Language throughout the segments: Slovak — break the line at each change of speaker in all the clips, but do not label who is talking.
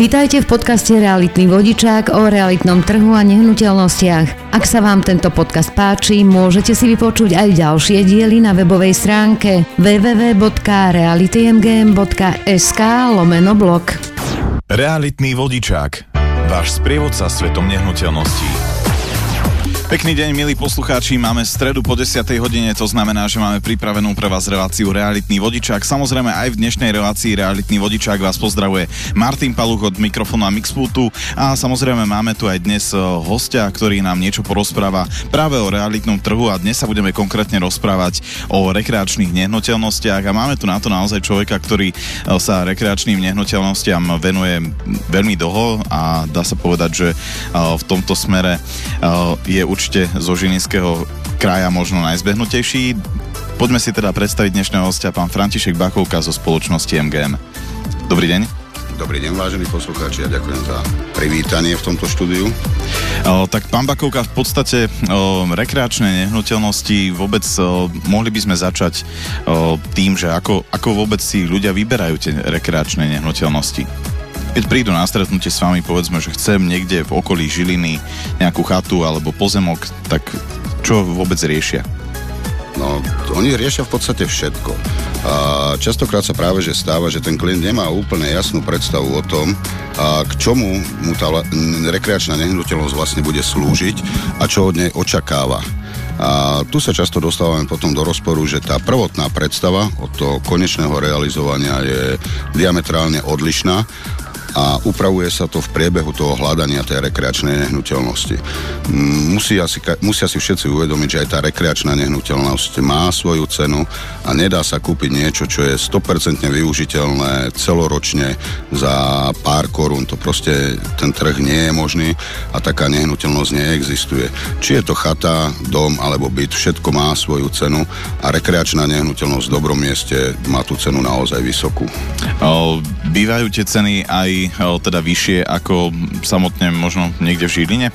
Vítajte v podcaste Realitný vodičák o realitnom trhu a nehnuteľnostiach. Ak sa vám tento podcast páči, môžete si vypočuť aj ďalšie diely na webovej stránke www.realitymgm.sk lomeno blog.
Realitný vodičák. Váš sprievodca svetom nehnuteľností. Pekný deň, milí poslucháči. Máme stredu po 10. hodine, to znamená, že máme pripravenú pre vás reláciu Realitný vodičák. Samozrejme aj v dnešnej relácii Realitný vodičák vás pozdravuje Martin Paluch od mikrofónu a Mixputu a samozrejme máme tu aj dnes eh, hostia, ktorý nám niečo porozpráva práve o realitnom trhu a dnes sa budeme konkrétne rozprávať o rekreačných nehnuteľnostiach a máme tu na to naozaj človeka, ktorý eh, sa rekreačným nehnuteľnostiam venuje veľmi dlho a dá sa povedať, že eh, v tomto smere je určite určite zo Žilinského kraja možno najzbehnutejší. Poďme si teda predstaviť dnešného hostia, pán František Bachovka zo spoločnosti MGM. Dobrý deň.
Dobrý deň, vážení poslucháči, a ďakujem za privítanie v tomto štúdiu.
O, tak pán Bakovka, v podstate o, rekreačné nehnuteľnosti vôbec o, mohli by sme začať o, tým, že ako, ako vôbec si ľudia vyberajú tie rekreačné nehnuteľnosti. Keď prídu na stretnutie s vami, povedzme, že chcem niekde v okolí Žiliny nejakú chatu alebo pozemok, tak čo vôbec riešia?
No, oni riešia v podstate všetko. A častokrát sa práve že stáva, že ten klient nemá úplne jasnú predstavu o tom, a k čomu mu tá rekreačná nehnuteľnosť vlastne bude slúžiť a čo od nej očakáva. A tu sa často dostávame potom do rozporu, že tá prvotná predstava od toho konečného realizovania je diametrálne odlišná a upravuje sa to v priebehu toho hľadania tej rekreačnej nehnuteľnosti. Musia si, musia si všetci uvedomiť, že aj tá rekreačná nehnuteľnosť má svoju cenu a nedá sa kúpiť niečo, čo je 100% využiteľné celoročne za pár korún. To proste ten trh nie je možný a taká nehnuteľnosť neexistuje. Či je to chata, dom alebo byt, všetko má svoju cenu a rekreačná nehnuteľnosť v dobrom mieste má tú cenu naozaj vysokú.
Bývajú tie ceny aj teda vyššie ako samotne možno niekde v Žiline?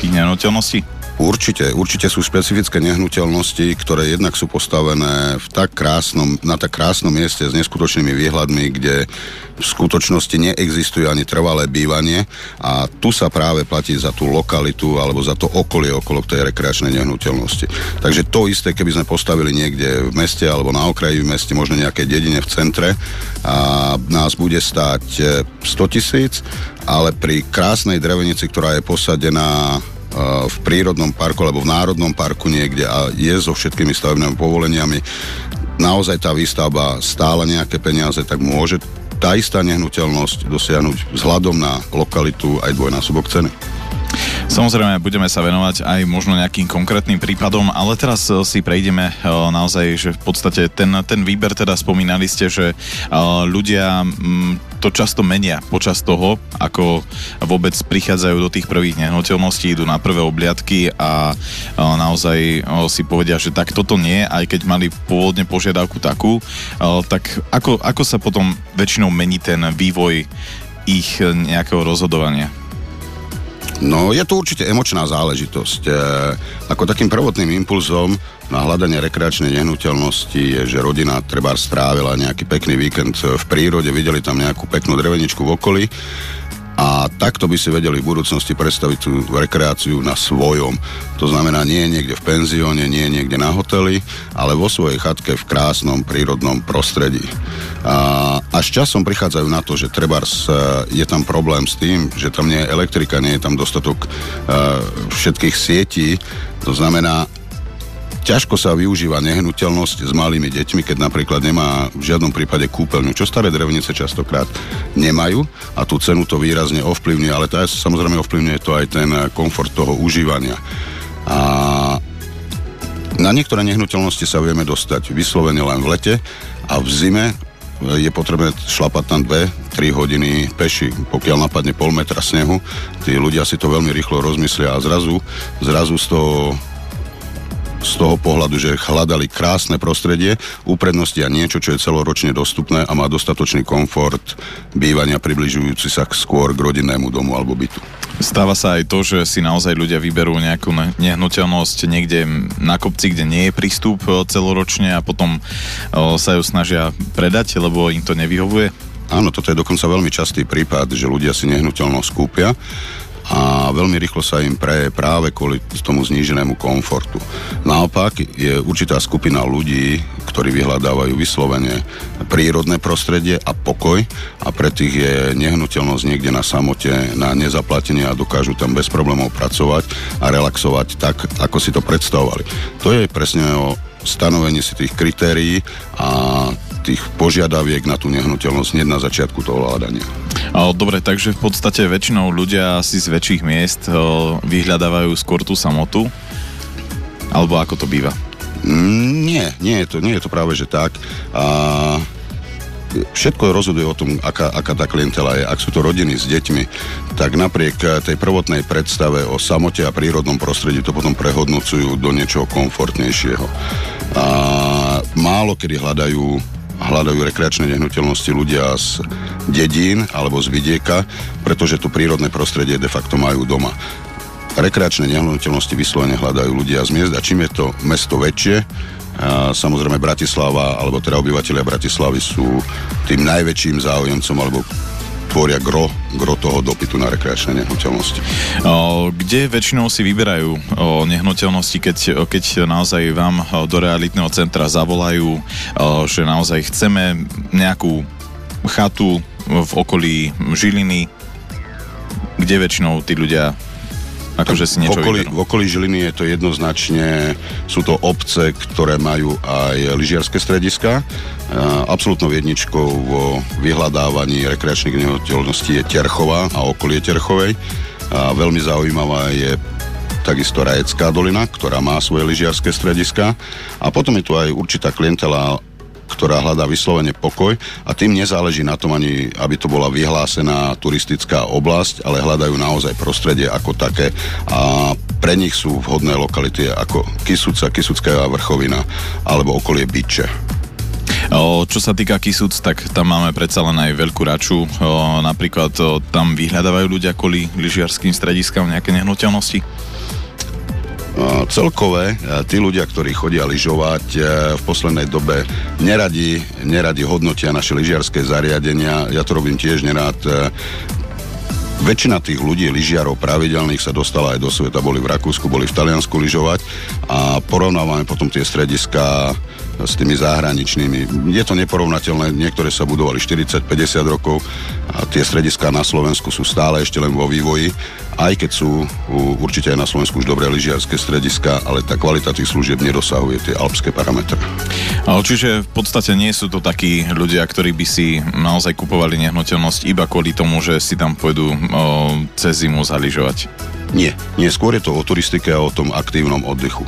Tých nehnuteľností?
Určite, určite sú špecifické nehnuteľnosti, ktoré jednak sú postavené v tak krásnom, na tak krásnom mieste s neskutočnými výhľadmi, kde v skutočnosti neexistuje ani trvalé bývanie a tu sa práve platí za tú lokalitu alebo za to okolie okolo tej rekreačnej nehnuteľnosti. Takže to isté, keby sme postavili niekde v meste alebo na okraji v meste, možno nejaké dedine v centre a nás bude stáť 100 e, tisíc, ale pri krásnej drevenici, ktorá je posadená v prírodnom parku alebo v národnom parku niekde a je so všetkými stavebnými povoleniami, naozaj tá výstavba stála nejaké peniaze, tak môže tá istá nehnuteľnosť dosiahnuť vzhľadom na lokalitu aj dvojnásobok ceny.
Samozrejme, budeme sa venovať aj možno nejakým konkrétnym prípadom, ale teraz eh, si prejdeme eh, naozaj, že v podstate ten, ten výber, teda spomínali ste, že eh, ľudia mm, to často menia počas toho, ako vôbec prichádzajú do tých prvých nehnuteľností, idú na prvé obliadky a naozaj si povedia, že tak toto nie, aj keď mali pôvodne požiadavku takú, tak ako, ako sa potom väčšinou mení ten vývoj ich nejakého rozhodovania?
No, je to určite emočná záležitosť. E, ako takým prvotným impulzom na hľadanie rekreačnej nehnuteľnosti je, že rodina treba strávila nejaký pekný víkend v prírode, videli tam nejakú peknú dreveničku v okolí a takto by si vedeli v budúcnosti predstaviť tú rekreáciu na svojom. To znamená nie niekde v penzióne, nie niekde na hoteli, ale vo svojej chatke v krásnom prírodnom prostredí. A až časom prichádzajú na to, že trebárs e, je tam problém s tým, že tam nie je elektrika, nie je tam dostatok uh, všetkých sietí. To znamená, ťažko sa využíva nehnuteľnosť s malými deťmi, keď napríklad nemá v žiadnom prípade kúpeľňu, čo staré drevenice častokrát nemajú a tú cenu to výrazne ovplyvňuje, ale aj samozrejme ovplyvňuje to aj ten komfort toho užívania. A na niektoré nehnuteľnosti sa vieme dostať vyslovene len v lete a v zime je potrebné šlapať tam 2-3 hodiny peši, pokiaľ napadne pol metra snehu. Tí ľudia si to veľmi rýchlo rozmyslia a zrazu, zrazu z toho z toho pohľadu, že hľadali krásne prostredie, uprednostia niečo, čo je celoročne dostupné a má dostatočný komfort bývania približujúci sa skôr k rodinnému domu alebo bytu.
Stáva sa aj to, že si naozaj ľudia vyberú nejakú nehnuteľnosť niekde na kopci, kde nie je prístup celoročne a potom sa ju snažia predať, lebo im to nevyhovuje?
áno, toto je dokonca veľmi častý prípad, že ľudia si nehnuteľnosť kúpia a veľmi rýchlo sa im preje práve kvôli tomu zníženému komfortu. Naopak je určitá skupina ľudí, ktorí vyhľadávajú vyslovene prírodné prostredie a pokoj a pre tých je nehnuteľnosť niekde na samote, na nezaplatenie a dokážu tam bez problémov pracovať a relaxovať tak, ako si to predstavovali. To je presne o stanovení si tých kritérií a tých požiadaviek na tú nehnuteľnosť hneď na začiatku toho hľadania.
Dobre, takže v podstate väčšinou ľudia asi z väčších miest vyhľadávajú skôr tú samotu? Alebo ako to býva?
Mm, nie, nie je to, nie je to práve, že tak. A všetko rozhoduje o tom, aká, aká tá klientela je. Ak sú to rodiny s deťmi, tak napriek tej prvotnej predstave o samote a prírodnom prostredí to potom prehodnocujú do niečoho komfortnejšieho. A málo kedy hľadajú hľadajú rekreačné nehnuteľnosti ľudia z dedín alebo z vidieka, pretože to prírodné prostredie de facto majú doma. Rekreačné nehnuteľnosti vyslovene hľadajú ľudia z miest a čím je to mesto väčšie, a samozrejme Bratislava, alebo teda obyvateľia Bratislavy sú tým najväčším záujemcom alebo tvoria gro, gro toho dopytu na rekreačné nehnuteľnosti.
Kde väčšinou si vyberajú nehnuteľnosti, keď, keď naozaj vám do realitného centra zavolajú, že naozaj chceme nejakú chatu v okolí Žiliny, kde väčšinou tí ľudia Akože si niečo
v okolí, v okolí Žiliny je to jednoznačne, sú to obce, ktoré majú aj lyžiarske strediska. Absolutnou jedničkou vo vyhľadávaní rekreačných nehnuteľností je Terchová a okolie Terchovej. A veľmi zaujímavá je takisto Rajecká dolina, ktorá má svoje lyžiarske strediska. A potom je tu aj určitá klientela ktorá hľadá vyslovene pokoj a tým nezáleží na tom ani, aby to bola vyhlásená turistická oblasť, ale hľadajú naozaj prostredie ako také a pre nich sú vhodné lokality ako Kisuca, Kisucká vrchovina alebo okolie Byče.
O, čo sa týka Kisuc, tak tam máme predsa len aj veľkú raču. O, napríklad o, tam vyhľadávajú ľudia kvôli lyžiarským strediskám nejaké nehnuteľnosti?
Celkové tí ľudia, ktorí chodia lyžovať e, v poslednej dobe neradi, neradi hodnotia naše lyžiarské zariadenia. Ja to robím tiež nerád. E, väčšina tých ľudí, lyžiarov pravidelných sa dostala aj do sveta, boli v Rakúsku, boli v Taliansku lyžovať a porovnávame potom tie strediska s tými zahraničnými. Je to neporovnateľné, niektoré sa budovali 40-50 rokov a tie strediská na Slovensku sú stále ešte len vo vývoji, aj keď sú určite aj na Slovensku už dobré lyžiarske strediska, ale tá kvalita tých služieb nedosahuje tie alpské parametre.
Čiže v podstate nie sú to takí ľudia, ktorí by si naozaj kupovali nehnuteľnosť iba kvôli tomu, že si tam pôjdu o, cez zimu zaližovať?
Nie, nie, skôr je to o turistike a o tom aktívnom oddychu.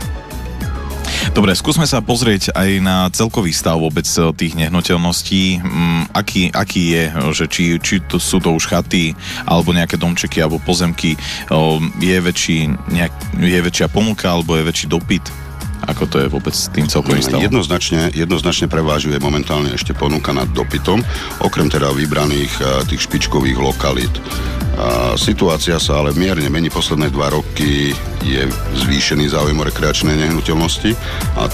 Dobre, skúsme sa pozrieť aj na celkový stav vôbec eh, tých nehnuteľností. Mm, aký, aký je, že či, či to, sú to už chaty, alebo nejaké domčeky, alebo pozemky. Je, väčší, nejak, je väčšia ponuka, alebo je väčší dopyt? Ako to je vôbec s tým celkovým stavom?
Jednoznačne, jednoznačne prevážuje momentálne ešte ponuka nad dopytom, okrem teda vybraných eh, tých špičkových lokalít. A situácia sa ale mierne mení. Posledné dva roky je zvýšený záujem o rekreačné nehnuteľnosti a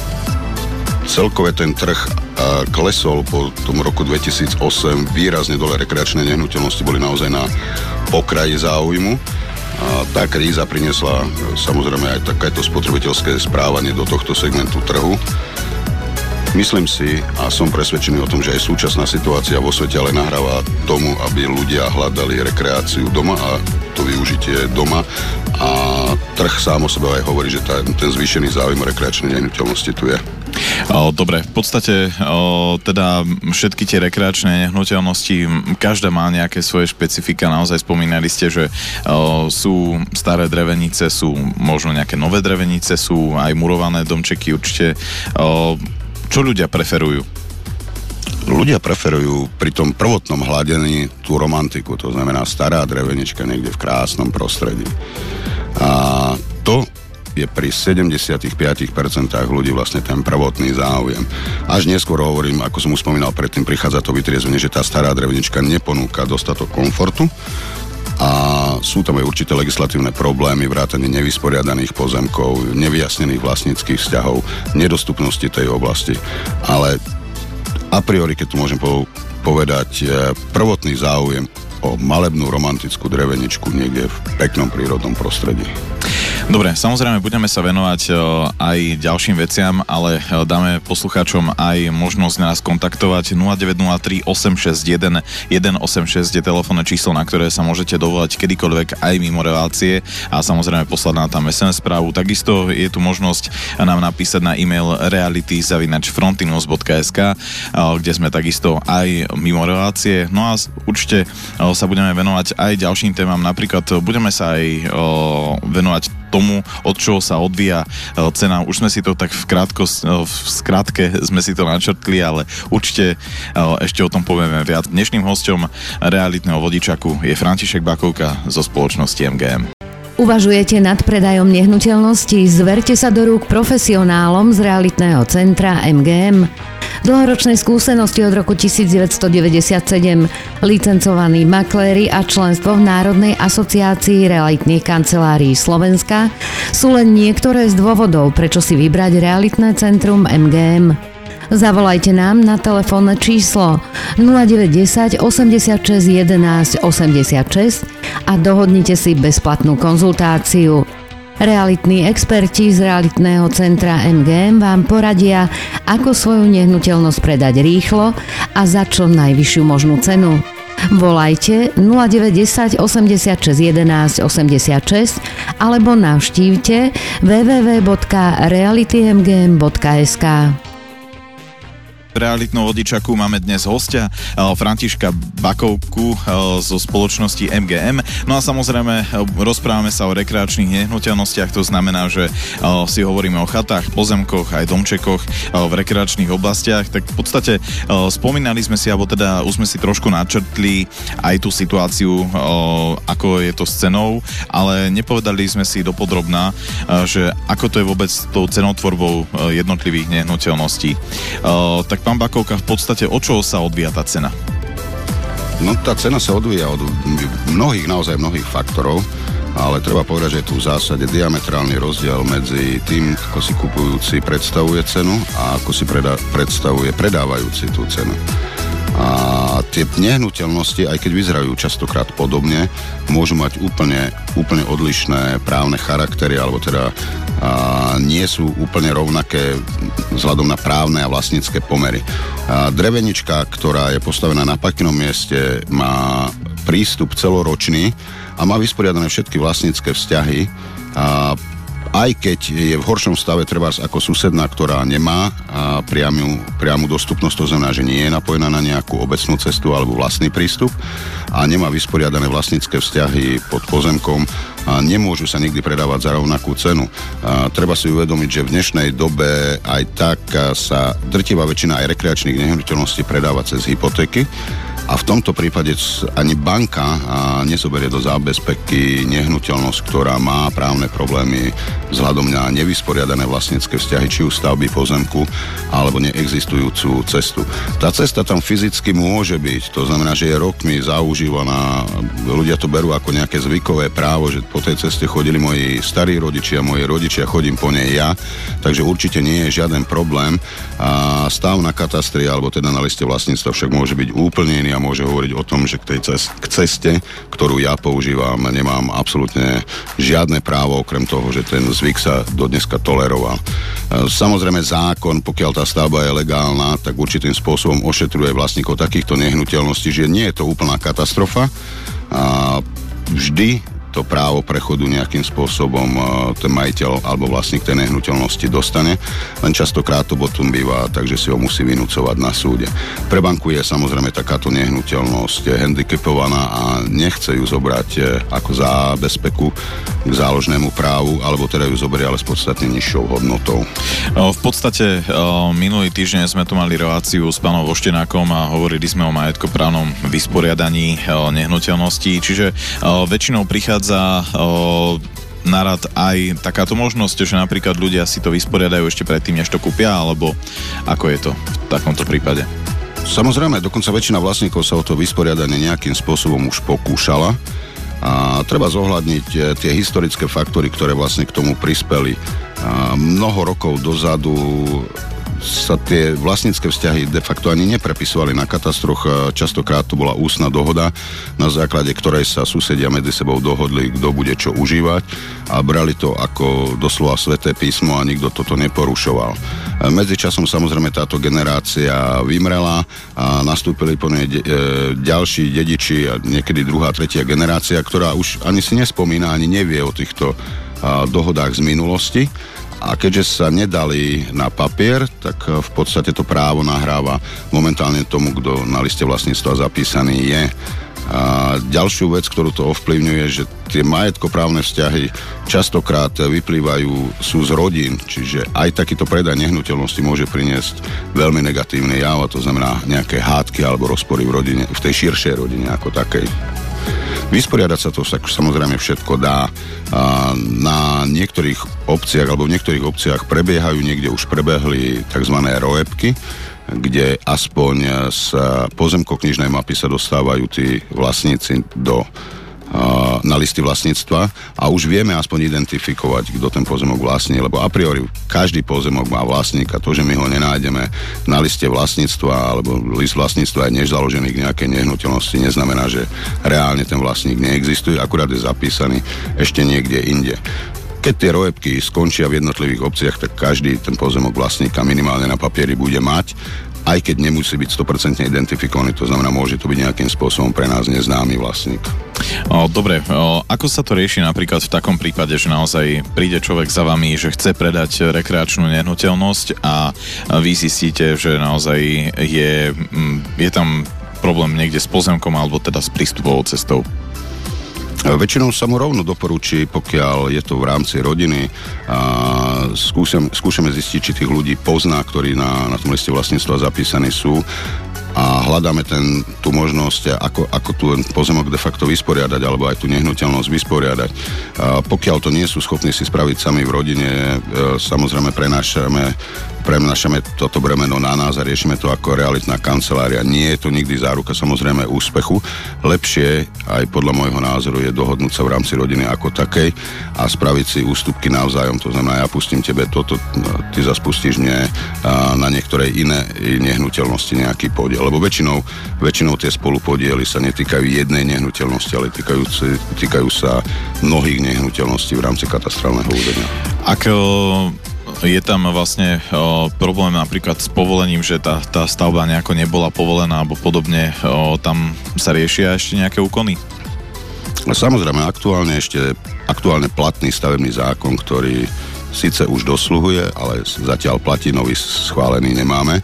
celkové ten trh klesol po tom roku 2008 výrazne dole rekreačné nehnuteľnosti boli naozaj na pokraji záujmu. A tá kríza priniesla samozrejme aj takéto spotrebiteľské správanie do tohto segmentu trhu. Myslím si a som presvedčený o tom, že aj súčasná situácia vo svete ale nahráva tomu, aby ľudia hľadali rekreáciu doma a to využitie doma a trh sám o sebe aj hovorí, že tá, ten zvýšený záujem rekreačnej nehnuteľnosti tu je.
Dobre, v podstate teda všetky tie rekreačné nehnuteľnosti, každá má nejaké svoje špecifika, naozaj spomínali ste, že sú staré drevenice, sú možno nejaké nové drevenice, sú aj murované domčeky, určite čo ľudia preferujú?
Ľudia preferujú pri tom prvotnom hľadení tú romantiku, to znamená stará drevenička niekde v krásnom prostredí. A to je pri 75% ľudí vlastne ten prvotný záujem. Až neskôr hovorím, ako som už spomínal predtým, prichádza to vytriezvenie, že tá stará drevenička neponúka dostatok komfortu, a sú tam aj určité legislatívne problémy, vrátane nevysporiadaných pozemkov, nevyjasnených vlastníckých vzťahov, nedostupnosti tej oblasti. Ale a priori, keď tu môžem povedať, prvotný záujem o malebnú romantickú dreveničku niekde v peknom prírodnom prostredí.
Dobre, samozrejme budeme sa venovať e, aj ďalším veciam, ale e, dáme poslucháčom aj možnosť nás kontaktovať 0903 861 186 je telefónne číslo, na ktoré sa môžete dovolať kedykoľvek aj mimo relácie a samozrejme poslať nám tam SMS správu. Takisto je tu možnosť nám napísať na e-mail reality.frontinus.sk e, kde sme takisto aj mimo relácie. No a určite sa budeme venovať aj ďalším témam, napríklad budeme sa aj venovať tomu, od čoho sa odvíja e, cena. Už sme si to tak v, krátko, e, v skratke sme si to načrtli, ale určite e, ešte o tom povieme viac. Dnešným hostom realitného vodičaku je František Bakovka zo spoločnosti MGM.
Uvažujete nad predajom nehnuteľnosti? Zverte sa do rúk profesionálom z realitného centra MGM. Dlhoročné skúsenosti od roku 1997, licencovaní makléri a členstvo v Národnej asociácii realitných kancelárií Slovenska sú len niektoré z dôvodov, prečo si vybrať realitné centrum MGM. Zavolajte nám na telefónne číslo 0910 86 11 86 a dohodnite si bezplatnú konzultáciu. Realitní experti z realitného centra MGM vám poradia, ako svoju nehnuteľnosť predať rýchlo a za čo najvyššiu možnú cenu. Volajte 0910 86 11 86 alebo navštívte www.realitymgm.sk
realitnou vodičaku máme dnes hostia Františka Bakovku zo spoločnosti MGM. No a samozrejme rozprávame sa o rekreačných nehnuteľnostiach, to znamená, že si hovoríme o chatách, pozemkoch, aj domčekoch v rekreačných oblastiach, tak v podstate spomínali sme si, alebo teda už sme si trošku načrtli aj tú situáciu, ako je to s cenou, ale nepovedali sme si dopodrobná, že ako to je vôbec s tou cenotvorbou jednotlivých nehnuteľností. Tak pán v podstate o čoho sa odvíja tá cena?
No tá cena sa odvíja od mnohých, naozaj mnohých faktorov, ale treba povedať, že je tu v zásade diametrálny rozdiel medzi tým, ako si kupujúci predstavuje cenu a ako si preda- predstavuje predávajúci tú cenu. A tie nehnuteľnosti, aj keď vyzerajú častokrát podobne, môžu mať úplne, úplne odlišné právne charaktery, alebo teda a, nie sú úplne rovnaké vzhľadom na právne a vlastnícke pomery. A, drevenička, ktorá je postavená na paknom mieste, má prístup celoročný a má vysporiadané všetky vlastnícke vzťahy. A, aj keď je v horšom stave treba ako susedná, ktorá nemá a priamu, priamu dostupnosť, to znamená, že nie je napojená na nejakú obecnú cestu alebo vlastný prístup a nemá vysporiadané vlastnícke vzťahy pod pozemkom, nemôžu sa nikdy predávať za rovnakú cenu. A treba si uvedomiť, že v dnešnej dobe aj tak sa drtivá väčšina aj rekreačných nehnuteľností predáva cez hypotéky a v tomto prípade ani banka nezoberie do zábezpeky nehnuteľnosť, ktorá má právne problémy vzhľadom na nevysporiadané vlastnícke vzťahy, či už stavby pozemku, alebo neexistujúcu cestu. Tá cesta tam fyzicky môže byť, to znamená, že je rokmi zaužívaná, ľudia to berú ako nejaké zvykové právo, že po tej ceste chodili moji starí rodičia, moji rodičia, chodím po nej ja, takže určite nie je žiaden problém. A stav na katastri, alebo teda na liste vlastníctva však môže byť úplne iný a môže hovoriť o tom, že k tej cest, k ceste, ktorú ja používam, nemám absolútne žiadne právo, okrem toho, že ten zvyk sa dodneska toleroval. E, samozrejme zákon, pokiaľ tá stavba je legálna, tak určitým spôsobom ošetruje vlastníkov takýchto nehnuteľností, že nie je to úplná katastrofa. A vždy to právo prechodu nejakým spôsobom e, ten majiteľ alebo vlastník tej nehnuteľnosti dostane, len častokrát to potom býva, takže si ho musí vynúcovať na súde. Pre banku je samozrejme takáto nehnuteľnosť handicapovaná a nechce ju zobrať e, ako zábezpeku k záložnému právu, alebo teda ju zoberie ale s podstatne nižšou hodnotou.
V podstate minulý týždeň sme tu mali reláciu s pánom Voštenákom a hovorili sme o majetkoprávnom vysporiadaní nehnuteľností, čiže väčšinou prichádza prichádza o, na rad aj takáto možnosť, že napríklad ľudia si to vysporiadajú ešte predtým, než to kúpia, alebo ako je to v takomto prípade?
Samozrejme, dokonca väčšina vlastníkov sa o to vysporiadanie nejakým spôsobom už pokúšala a treba zohľadniť e, tie historické faktory, ktoré vlastne k tomu prispeli. A mnoho rokov dozadu sa tie vlastnícke vzťahy de facto ani neprepisovali na katastroch. Častokrát to bola ústna dohoda, na základe ktorej sa susedia medzi sebou dohodli, kto bude čo užívať a brali to ako doslova sveté písmo a nikto toto neporušoval. Medzičasom samozrejme táto generácia vymrela a nastúpili po nej de- ďalší dediči a niekedy druhá, tretia generácia, ktorá už ani si nespomína, ani nevie o týchto dohodách z minulosti a keďže sa nedali na papier, tak e, v podstate to právo nahráva momentálne tomu, kto na liste vlastníctva zapísaný je. A ďalšiu vec, ktorú to ovplyvňuje, že tie majetkoprávne vzťahy častokrát vyplývajú, sú z rodín, čiže aj takýto predaj nehnuteľnosti môže priniesť veľmi negatívne jav, a to znamená nejaké hádky alebo rozpory v rodine, v tej širšej rodine ako takej. Vysporiadať sa to samozrejme všetko dá. Na niektorých obciach alebo v niektorých obciach prebiehajú, niekde už prebehli tzv. roebky, kde aspoň z pozemkoknižnej mapy sa dostávajú tí vlastníci do na listy vlastníctva a už vieme aspoň identifikovať, kto ten pozemok vlastní, lebo a priori každý pozemok má vlastníka. To, že my ho nenájdeme na liste vlastníctva alebo list vlastníctva je než založený k nejakej nehnuteľnosti, neznamená, že reálne ten vlastník neexistuje, akurát je zapísaný ešte niekde inde. Keď tie rojebky skončia v jednotlivých obciach, tak každý ten pozemok vlastníka minimálne na papieri bude mať aj keď nemusí byť 100% identifikovaný, to znamená, môže to byť nejakým spôsobom pre nás neznámy vlastník.
O, dobre, o, ako sa to rieši napríklad v takom prípade, že naozaj príde človek za vami, že chce predať rekreačnú nehnuteľnosť a vy zistíte, že naozaj je, je tam problém niekde s pozemkom alebo teda s prístupovou cestou?
Väčšinou sa mu rovno doporučí, pokiaľ je to v rámci rodiny. A skúšame, skúšame zistiť, či tých ľudí pozná, ktorí na, na tom liste vlastníctva zapísaní sú a hľadáme ten, tú možnosť, ako, ako tu pozemok de facto vysporiadať, alebo aj tú nehnuteľnosť vysporiadať. A pokiaľ to nie sú schopní si spraviť sami v rodine, e, samozrejme prenášame prenašame toto bremeno na nás a riešime to ako realitná kancelária. Nie je to nikdy záruka samozrejme úspechu. Lepšie, aj podľa môjho názoru, je dohodnúť sa v rámci rodiny ako takej a spraviť si ústupky navzájom. To znamená, ja pustím tebe toto, ty zase pustíš mne na niektorej iné nehnuteľnosti nejaký podiel. Lebo väčšinou, väčšinou tie spolupodiely sa netýkajú jednej nehnuteľnosti, ale týkajú, týkajú sa mnohých nehnuteľností v rámci katastrálneho územia.
Ak je tam vlastne o, problém napríklad s povolením, že tá, tá stavba nejako nebola povolená alebo podobne, o, tam sa riešia ešte nejaké úkony?
Samozrejme, aktuálne ešte aktuálne platný stavebný zákon, ktorý síce už dosluhuje, ale zatiaľ platí, nový schválený nemáme,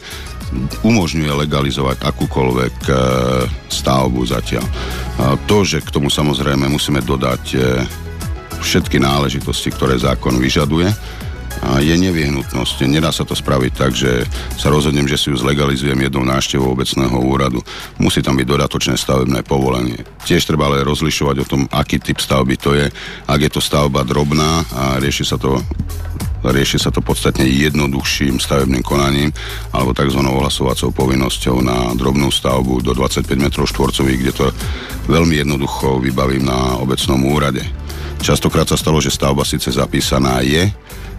umožňuje legalizovať akúkoľvek e, stavbu zatiaľ. To, že k tomu samozrejme musíme dodať e, všetky náležitosti, ktoré zákon vyžaduje, je nevyhnutnosť. Nedá sa to spraviť tak, že sa rozhodnem, že si ju zlegalizujem jednou návštevou obecného úradu. Musí tam byť dodatočné stavebné povolenie. Tiež treba ale rozlišovať o tom, aký typ stavby to je. Ak je to stavba drobná a rieši sa to rieši sa to podstatne jednoduchším stavebným konaním alebo tzv. ohlasovacou povinnosťou na drobnú stavbu do 25 m štvorcových, kde to veľmi jednoducho vybavím na obecnom úrade. Častokrát sa stalo, že stavba síce zapísaná je,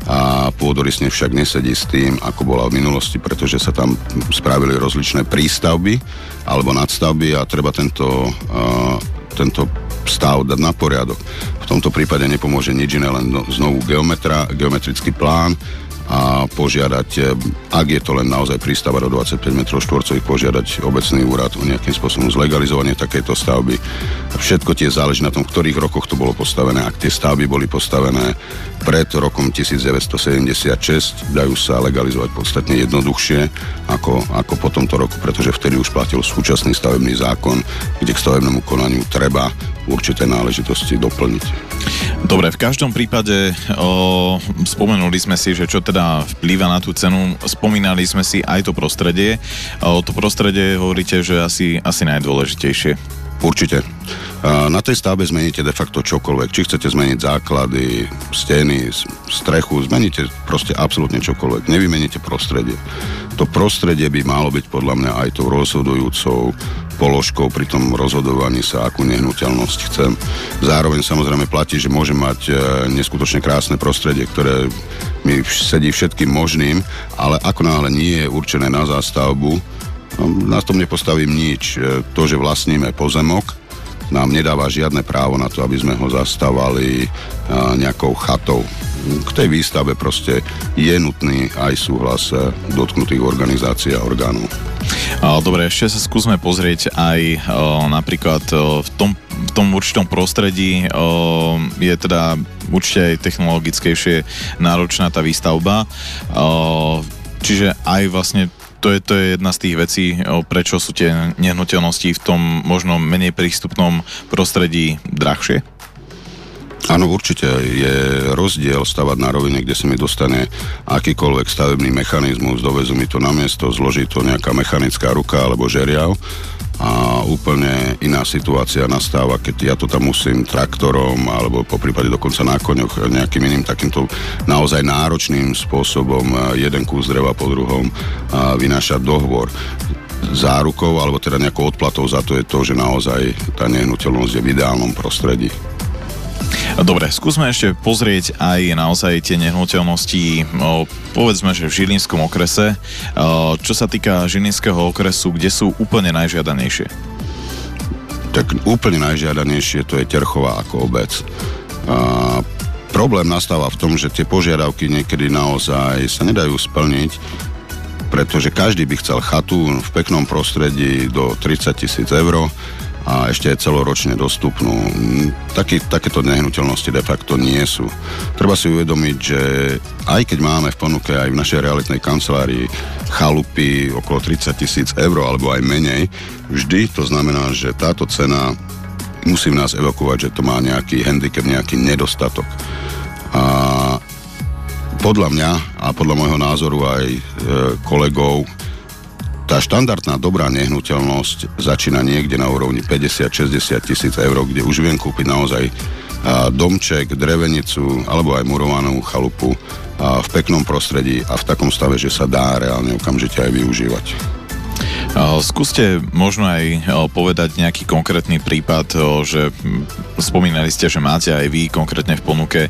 a pôdorysne však nesedí s tým, ako bola v minulosti, pretože sa tam spravili rozličné prístavby alebo nadstavby a treba tento, uh, tento stav dať na poriadok. V tomto prípade nepomôže nič iné, len no, znovu geometra, geometrický plán, a požiadať, e, ak je to len naozaj prístava do 25 m štvorcových, požiadať obecný úrad o nejakým spôsobom zlegalizovanie takejto stavby. Všetko tie záleží na tom, v ktorých rokoch to bolo postavené. Ak tie stavby boli postavené pred rokom 1976, dajú sa legalizovať podstatne jednoduchšie ako, ako po tomto roku, pretože vtedy už platil súčasný stavebný zákon, kde k stavebnému konaniu treba určité náležitosti doplniť.
Dobre, v každom prípade o, spomenuli sme si, že čo teda vplýva na tú cenu, spomínali sme si aj to prostredie. O, to prostredie hovoríte, že asi, asi najdôležitejšie.
Určite. Na tej stavbe zmeníte de facto čokoľvek. Či chcete zmeniť základy, steny, strechu, zmeníte proste absolútne čokoľvek. Nevymeníte prostredie. To prostredie by malo byť podľa mňa aj tou rozhodujúcou položkou pri tom rozhodovaní sa, akú nehnuteľnosť chcem. Zároveň samozrejme platí, že môžem mať e, neskutočne krásne prostredie, ktoré mi sedí všetkým možným, ale ako náhle nie je určené na zástavbu, no, na tom nepostavím nič. E, to, že vlastníme pozemok, nám nedáva žiadne právo na to, aby sme ho zastávali nejakou chatou. K tej výstave proste je nutný aj súhlas e, dotknutých organizácií a orgánov.
Dobre, ešte sa skúsme pozrieť aj o, napríklad o, v, tom, v tom určitom prostredí o, je teda určite aj technologickejšie náročná tá výstavba. O, čiže aj vlastne to je, to je jedna z tých vecí, prečo sú tie nehnuteľnosti v tom možno menej prístupnom prostredí drahšie?
Áno, určite je rozdiel stavať na rovine, kde sa mi dostane akýkoľvek stavebný mechanizmus, dovezú mi to na miesto, zloží to nejaká mechanická ruka alebo žeriav a úplne iná situácia nastáva, keď ja to tam musím traktorom alebo po prípade dokonca na koňoch nejakým iným takýmto naozaj náročným spôsobom jeden kus dreva po druhom vynášať dohovor zárukou alebo teda nejakou odplatou za to je to, že naozaj tá nehnuteľnosť je v ideálnom prostredí.
Dobre, skúsme ešte pozrieť aj naozaj tie nehnuteľnosti, povedzme, že v Žilinskom okrese. Čo sa týka Žilinského okresu, kde sú úplne najžiadanejšie?
Tak úplne najžiadanejšie to je Terchová ako obec. A problém nastáva v tom, že tie požiadavky niekedy naozaj sa nedajú splniť, pretože každý by chcel chatu v peknom prostredí do 30 tisíc eur a ešte je celoročne dostupnú. Taký, takéto nehnuteľnosti de facto nie sú. Treba si uvedomiť, že aj keď máme v ponuke aj v našej realitnej kancelárii chalupy okolo 30 tisíc eur alebo aj menej, vždy to znamená, že táto cena musí v nás evakuovať, že to má nejaký handicap, nejaký nedostatok. A podľa mňa a podľa môjho názoru aj e, kolegov tá štandardná dobrá nehnuteľnosť začína niekde na úrovni 50-60 tisíc eur, kde už viem kúpiť naozaj domček, drevenicu alebo aj murovanú chalupu v peknom prostredí a v takom stave, že sa dá reálne okamžite aj využívať.
Skúste možno aj povedať nejaký konkrétny prípad, že spomínali ste, že máte aj vy konkrétne v ponuke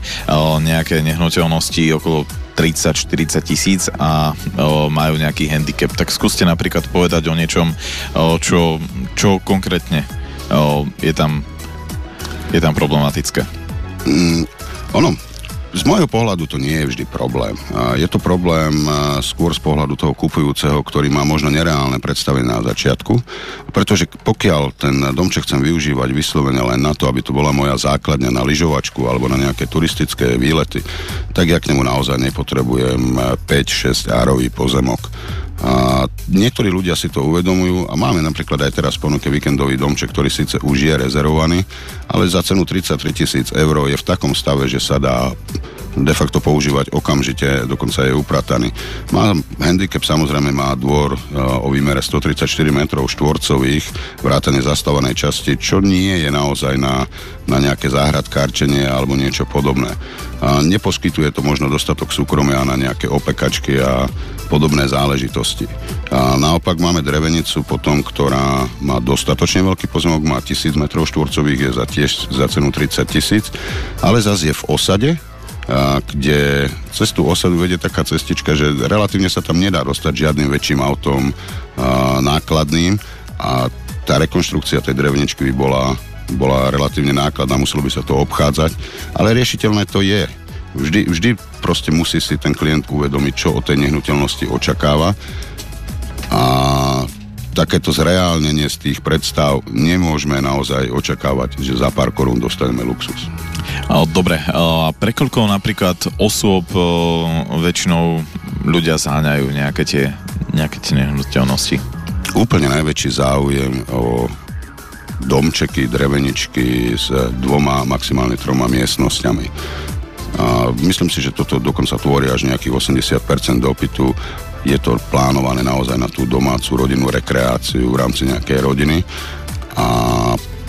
nejaké nehnuteľnosti okolo 30-40 tisíc a o, majú nejaký handicap. Tak skúste napríklad povedať o niečom, o, čo, čo konkrétne o, je, tam, je tam problematické.
Mm, ono, z môjho pohľadu to nie je vždy problém. Je to problém skôr z pohľadu toho kupujúceho, ktorý má možno nereálne predstavenie na začiatku, pretože pokiaľ ten domček chcem využívať vyslovene len na to, aby to bola moja základňa na lyžovačku alebo na nejaké turistické výlety, tak ja k nemu naozaj nepotrebujem 5-6 árový pozemok a niektorí ľudia si to uvedomujú a máme napríklad aj teraz ponuke víkendový domček, ktorý síce už je rezervovaný, ale za cenu 33 tisíc eur je v takom stave, že sa dá de facto používať okamžite, dokonca je uprataný. Má handicap, samozrejme má dvor e, o výmere 134 metrov štvorcových, vrátane zastávanej časti, čo nie je naozaj na, na nejaké záhradkárčenie alebo niečo podobné. A neposkytuje to možno dostatok súkromia na nejaké opekačky a podobné záležitosti. A naopak máme drevenicu potom, ktorá má dostatočne veľký pozemok, má 1000 m štvorcových, je za tiež za cenu 30 tisíc, ale zase je v osade, kde cez tú osadu vedie taká cestička, že relatívne sa tam nedá dostať žiadnym väčším autom nákladným. A tá rekonštrukcia tej dreveničky by bola, bola relatívne nákladná, muselo by sa to obchádzať, ale riešiteľné to je. Vždy, vždy proste musí si ten klient uvedomiť, čo od tej nehnuteľnosti očakáva. A takéto zreálnenie z tých predstav nemôžeme naozaj očakávať, že za pár korún dostaneme luxus.
Dobre, a pre koľko napríklad osôb väčšinou ľudia záňajú nejaké tie, nejaké tie nehnuteľnosti?
Úplne najväčší záujem o domčeky, dreveničky s dvoma, maximálne troma miestnosťami. A myslím si, že toto dokonca tvorí až nejakých 80% dopytu. Je to plánované naozaj na tú domácu rodinnú rekreáciu v rámci nejakej rodiny a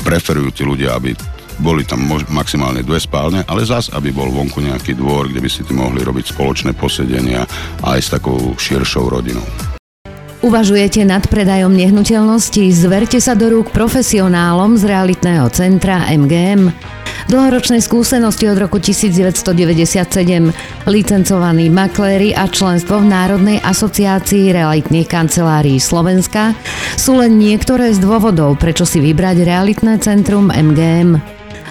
preferujú tí ľudia, aby boli tam mož- maximálne dve spálne, ale zas, aby bol vonku nejaký dvor, kde by si mohli robiť spoločné posedenia aj s takou širšou rodinou.
Uvažujete nad predajom nehnuteľnosti? Zverte sa do rúk profesionálom z realitného centra MGM. Dlhoročné skúsenosti od roku 1997, licencovaní makléri a členstvo v Národnej asociácii realitných kancelárií Slovenska sú len niektoré z dôvodov, prečo si vybrať realitné centrum MGM.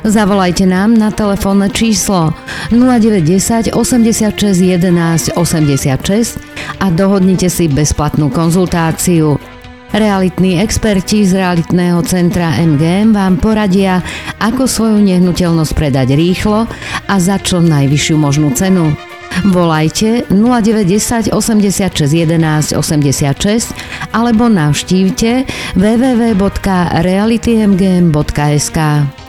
Zavolajte nám na telefónne číslo 0910 86 11 86 a dohodnite si bezplatnú konzultáciu. Realitní experti z realitného centra MGM vám poradia, ako svoju nehnuteľnosť predať rýchlo a za čo najvyššiu možnú cenu. Volajte 0910 86 11 86 alebo navštívte www.realitymgm.sk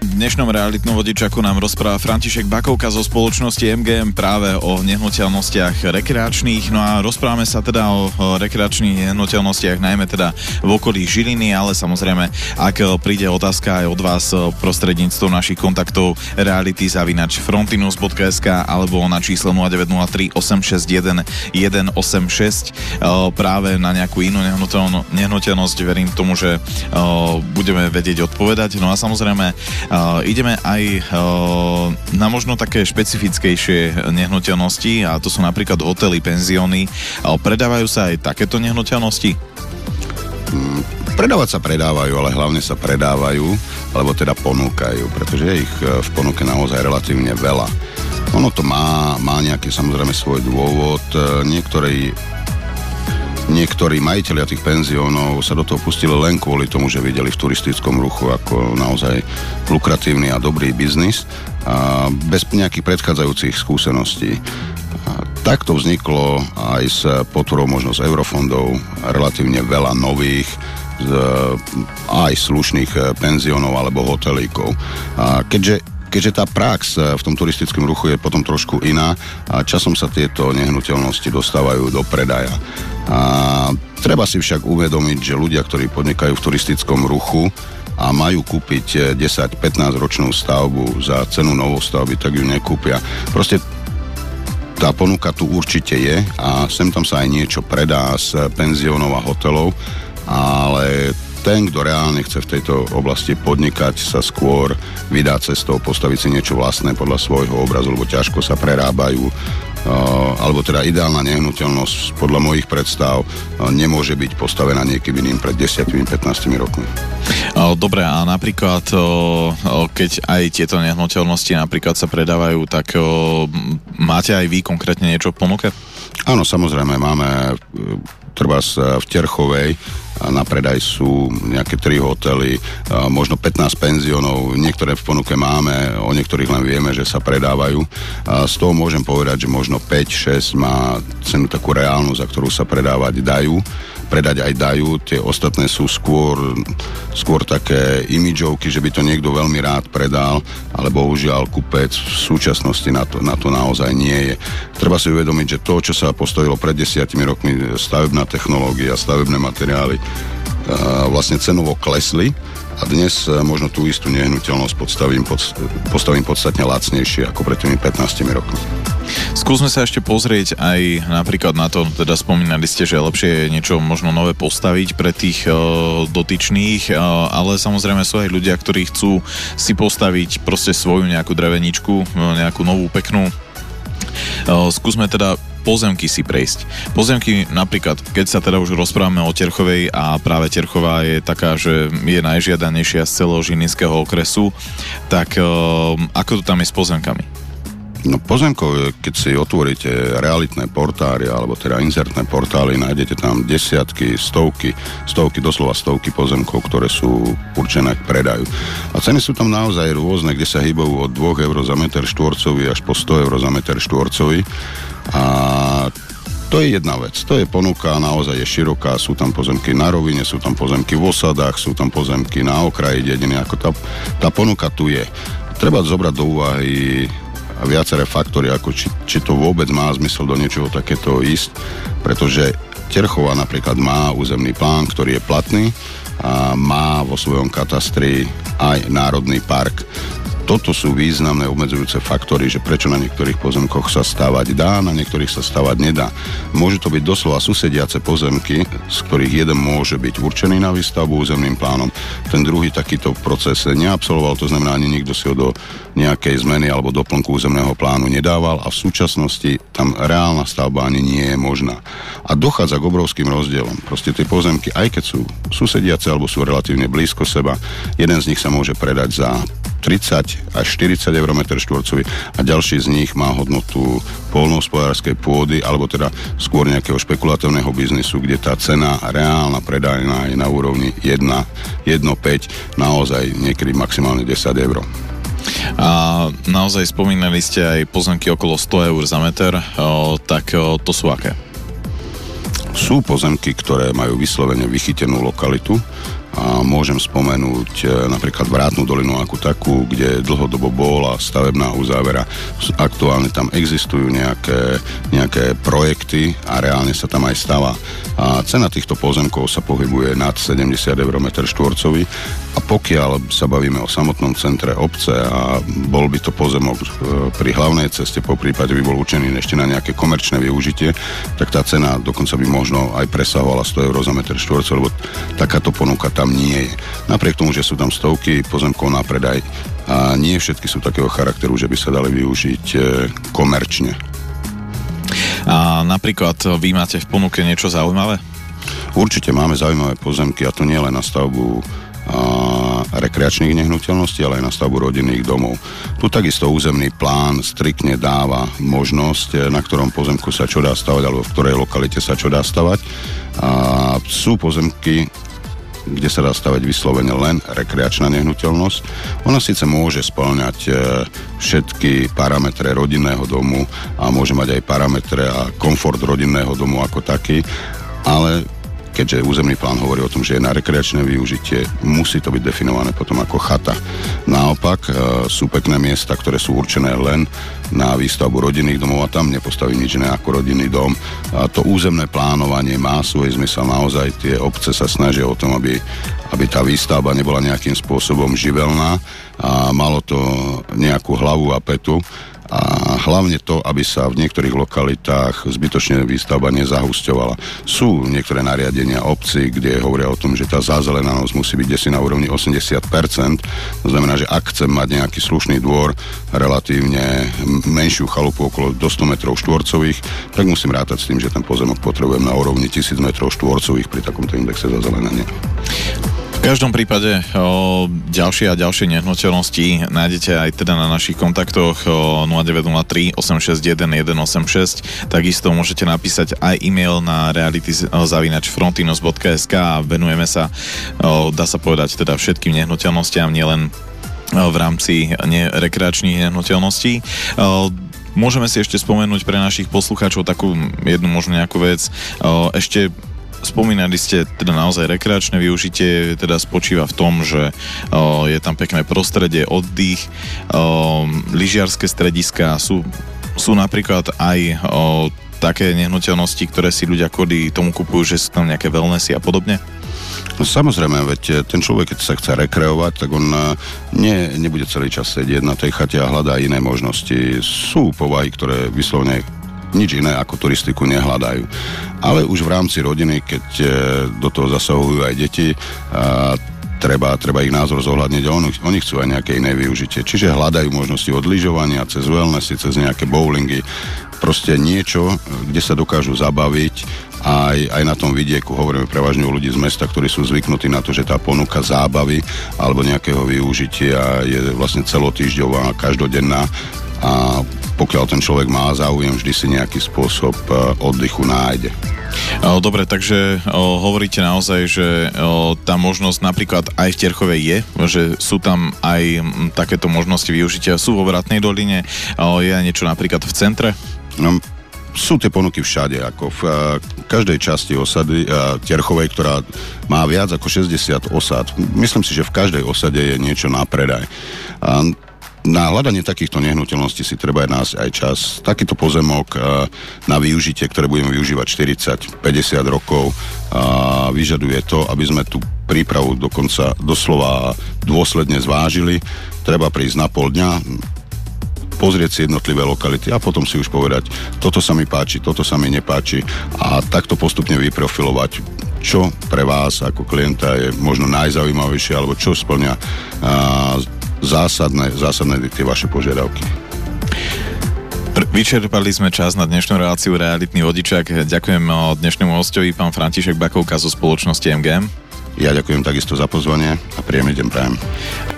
dnešnom realitnom vodičaku nám rozpráva František Bakovka zo spoločnosti MGM práve o nehnuteľnostiach rekreačných. No a rozprávame sa teda o, rekreačných nehnuteľnostiach, najmä teda v okolí Žiliny, ale samozrejme, ak príde otázka aj od vás prostredníctvom našich kontaktov reality zavinač frontinus.sk alebo na číslo 0903 861 186 práve na nejakú inú nehnuteľnosť. Verím tomu, že budeme vedieť odpovedať. No a samozrejme ideme aj uh, na možno také špecifickejšie nehnuteľnosti a to sú napríklad hotely, penzióny. Predávajú sa aj takéto nehnuteľnosti?
Mm, predávať sa predávajú, ale hlavne sa predávajú, alebo teda ponúkajú, pretože ich v ponuke naozaj relatívne veľa. Ono to má, má nejaký samozrejme svoj dôvod. Niektorí niektorí majiteľia tých penziónov sa do toho pustili len kvôli tomu, že videli v turistickom ruchu ako naozaj lukratívny a dobrý biznis a bez nejakých predchádzajúcich skúseností. A takto vzniklo aj s podporou možno z eurofondov relatívne veľa nových aj slušných penziónov alebo hotelíkov. A keďže keďže tá prax v tom turistickom ruchu je potom trošku iná a časom sa tieto nehnuteľnosti dostávajú do predaja. A treba si však uvedomiť, že ľudia, ktorí podnikajú v turistickom ruchu a majú kúpiť 10-15 ročnú stavbu za cenu novostavby, tak ju nekúpia. Proste tá ponuka tu určite je a sem tam sa aj niečo predá z penziónov a hotelov, ale ten, kto reálne chce v tejto oblasti podnikať, sa skôr vydá cestou postaviť si niečo vlastné podľa svojho obrazu, lebo ťažko sa prerábajú alebo teda ideálna nehnuteľnosť podľa mojich predstav nemôže byť postavená niekým iným pred 10-15 rokmi.
Dobre, a napríklad, keď aj tieto nehnuteľnosti napríklad sa predávajú, tak máte aj vy konkrétne niečo v ponuke?
Áno, samozrejme, máme treba v Terchovej na predaj sú nejaké tri hotely, možno 15 penziónov, niektoré v ponuke máme, o niektorých len vieme, že sa predávajú. Z toho môžem povedať, že možno 5-6 má cenu takú reálnu, za ktorú sa predávať dajú predať aj dajú. Tie ostatné sú skôr, skôr také imidžovky, že by to niekto veľmi rád predal, ale bohužiaľ kupec v súčasnosti na to, na to naozaj nie je. Treba si uvedomiť, že to, čo sa postavilo pred desiatimi rokmi, stavebná technológia, stavebné materiály, vlastne cenovo klesli a dnes e, možno tú istú nehnuteľnosť postavím, pod, postavím podstatne lacnejšie ako pred tými 15 rokmi.
Skúsme sa ešte pozrieť aj napríklad na to, teda spomínali ste, že lepšie je niečo možno nové postaviť pre tých uh, dotyčných, uh, ale samozrejme sú aj ľudia, ktorí chcú si postaviť proste svoju nejakú dreveničku, nejakú novú peknú. Uh, skúsme teda pozemky si prejsť. Pozemky napríklad, keď sa teda už rozprávame o Terchovej a práve Terchová je taká, že je najžiadanejšia z celého Žilinského okresu, tak uh, ako to tam je s pozemkami?
No pozemkov, keď si otvoríte realitné portály, alebo teda inzertné portály, nájdete tam desiatky, stovky, stovky, doslova stovky pozemkov, ktoré sú určené k predaju. A ceny sú tam naozaj rôzne, kde sa hýbajú od 2 eur za meter štvorcový až po 100 eur za meter štvorcový. A to je jedna vec. To je ponuka, naozaj je široká. Sú tam pozemky na rovine, sú tam pozemky v osadách, sú tam pozemky na okraji dediny. Ako tá, tá ponuka tu je. Treba zobrať do úvahy viaceré faktory, ako či, či to vôbec má zmysel do niečoho takéto ísť, pretože Terchová napríklad má územný plán, ktorý je platný a má vo svojom katastri aj národný park. Toto sú významné obmedzujúce faktory, že prečo na niektorých pozemkoch sa stávať dá, na niektorých sa stávať nedá. Môže to byť doslova susediace pozemky, z ktorých jeden môže byť určený na výstavbu územným plánom, ten druhý takýto proces neabsolvoval, to znamená, ani nikto si ho do nejakej zmeny alebo doplnku územného plánu nedával a v súčasnosti tam reálna stavba ani nie je možná. A dochádza k obrovským rozdielom. Proste tie pozemky, aj keď sú susediace alebo sú relatívne blízko seba, jeden z nich sa môže predať za 30 až 40 eur meter štvorcový a ďalší z nich má hodnotu polnohospodárskej pôdy alebo teda skôr nejakého špekulatívneho biznisu, kde tá cena reálna predajná je na úrovni 1, 1,5, naozaj niekedy maximálne 10 eur.
A naozaj spomínali ste aj pozemky okolo 100 eur za meter, o, tak o, to sú aké?
Sú pozemky, ktoré majú vyslovene vychytenú lokalitu, a môžem spomenúť e, napríklad Vrátnu dolinu ako takú, kde dlhodobo bola stavebná uzávera. Aktuálne tam existujú nejaké, nejaké projekty a reálne sa tam aj stáva. A cena týchto pozemkov sa pohybuje nad 70 eur meter štvorcový a pokiaľ sa bavíme o samotnom centre obce a bol by to pozemok e, pri hlavnej ceste, po prípade by bol určený ešte na nejaké komerčné využitie, tak tá cena dokonca by možno aj presahovala 100 eur za meter štvorcov, lebo takáto ponuka tam nie je. Napriek tomu, že sú tam stovky pozemkov na predaj, a nie všetky sú takého charakteru, že by sa dali využiť e, komerčne.
A napríklad vy máte v ponuke niečo zaujímavé?
Určite máme zaujímavé pozemky a to nie len na stavbu rekreačných nehnuteľností, ale aj na stavbu rodinných domov. Tu takisto územný plán striktne dáva možnosť, eh, na ktorom pozemku sa čo dá stavať, alebo v ktorej lokalite sa čo dá stavať. A sú pozemky, kde sa dá stavať vyslovene len rekreačná nehnuteľnosť. Ona síce môže spĺňať e, všetky parametre rodinného domu a môže mať aj parametre a komfort rodinného domu ako taký, ale keďže územný plán hovorí o tom, že je na rekreačné využitie, musí to byť definované potom ako chata. Naopak e, sú pekné miesta, ktoré sú určené len na výstavbu rodinných domov a tam nepostavím nič iné ako rodinný dom. A to územné plánovanie má svoj zmysel. Naozaj tie obce sa snažia o tom, aby, aby tá výstavba nebola nejakým spôsobom živelná a malo to nejakú hlavu a petu a hlavne to, aby sa v niektorých lokalitách zbytočne výstavba nezahusťovala. Sú niektoré nariadenia obci, kde hovoria o tom, že tá zazelenanosť musí byť desi na úrovni 80%. To znamená, že ak chcem mať nejaký slušný dvor, relatívne menšiu chalupu okolo do 100 metrov štvorcových, tak musím rátať s tým, že ten pozemok potrebujem na úrovni 1000 metrov štvorcových pri takomto indexe zazelenania
každom prípade o, ďalšie a ďalšie nehnuteľnosti nájdete aj teda na našich kontaktoch o, 0903 861 186. Takisto môžete napísať aj e-mail na reality.frontinos.sk a venujeme sa, o, dá sa povedať, teda všetkým nehnuteľnostiam, nielen v rámci rekreačných nehnuteľností. Môžeme si ešte spomenúť pre našich poslucháčov takú jednu možno nejakú vec. Ešte Spomínali ste teda naozaj rekreačné využitie, teda spočíva v tom, že je tam pekné prostredie, oddych, o, strediska, sú, sú napríklad aj také nehnuteľnosti, ktoré si ľudia kvôli tomu kupujú, že sú tam nejaké wellnessy a podobne?
No samozrejme, veď ten človek, keď sa chce rekreovať, tak on nie, nebude celý čas sedieť na tej chate a hľadá iné možnosti. Sú povahy, ktoré vyslovne nič iné ako turistiku nehľadajú. Ale už v rámci rodiny, keď e, do toho zasahujú aj deti, treba, treba ich názor zohľadniť oni, oni chcú aj nejaké iné využitie. Čiže hľadajú možnosti od lyžovania cez wellnessy, cez nejaké bowlingy, proste niečo, kde sa dokážu zabaviť aj, aj na tom vidieku, hovoríme prevažne o ľudí z mesta, ktorí sú zvyknutí na to, že tá ponuka zábavy alebo nejakého využitia je vlastne celotýždňová, každodenná a pokiaľ ten človek má záujem, vždy si nejaký spôsob e, oddychu nájde.
Dobre, takže o, hovoríte naozaj, že o, tá možnosť napríklad aj v Terchovej je, že sú tam aj m, takéto možnosti využitia, sú vo Vratnej doline, o, je aj niečo napríklad v centre?
No, sú tie ponuky všade, ako v e, každej časti osady e, Terchovej, ktorá má viac ako 60 osad. Myslím si, že v každej osade je niečo na predaj. A, na hľadanie takýchto nehnuteľností si treba aj nás aj čas. Takýto pozemok na využitie, ktoré budeme využívať 40-50 rokov, vyžaduje to, aby sme tú prípravu dokonca doslova dôsledne zvážili. Treba prísť na pol dňa, pozrieť si jednotlivé lokality a potom si už povedať, toto sa mi páči, toto sa mi nepáči a takto postupne vyprofilovať, čo pre vás ako klienta je možno najzaujímavejšie alebo čo splňa zásadné, zásadné tie vaše požiadavky.
Vyčerpali sme čas na dnešnú reláciu Realitný vodičák. Ďakujem dnešnému hostovi, pán František Bakovka zo spoločnosti MGM.
Ja ďakujem takisto za pozvanie a príjemný deň prajem.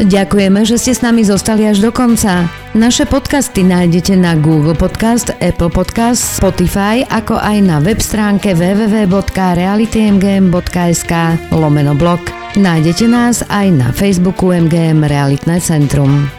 Ďakujeme, že ste s nami zostali až do konca. Naše podcasty nájdete na Google Podcast, Apple Podcast, Spotify, ako aj na web stránke www.realitymgm.sk lomeno blog. Nájdete nás aj na Facebooku MGM Realitné centrum.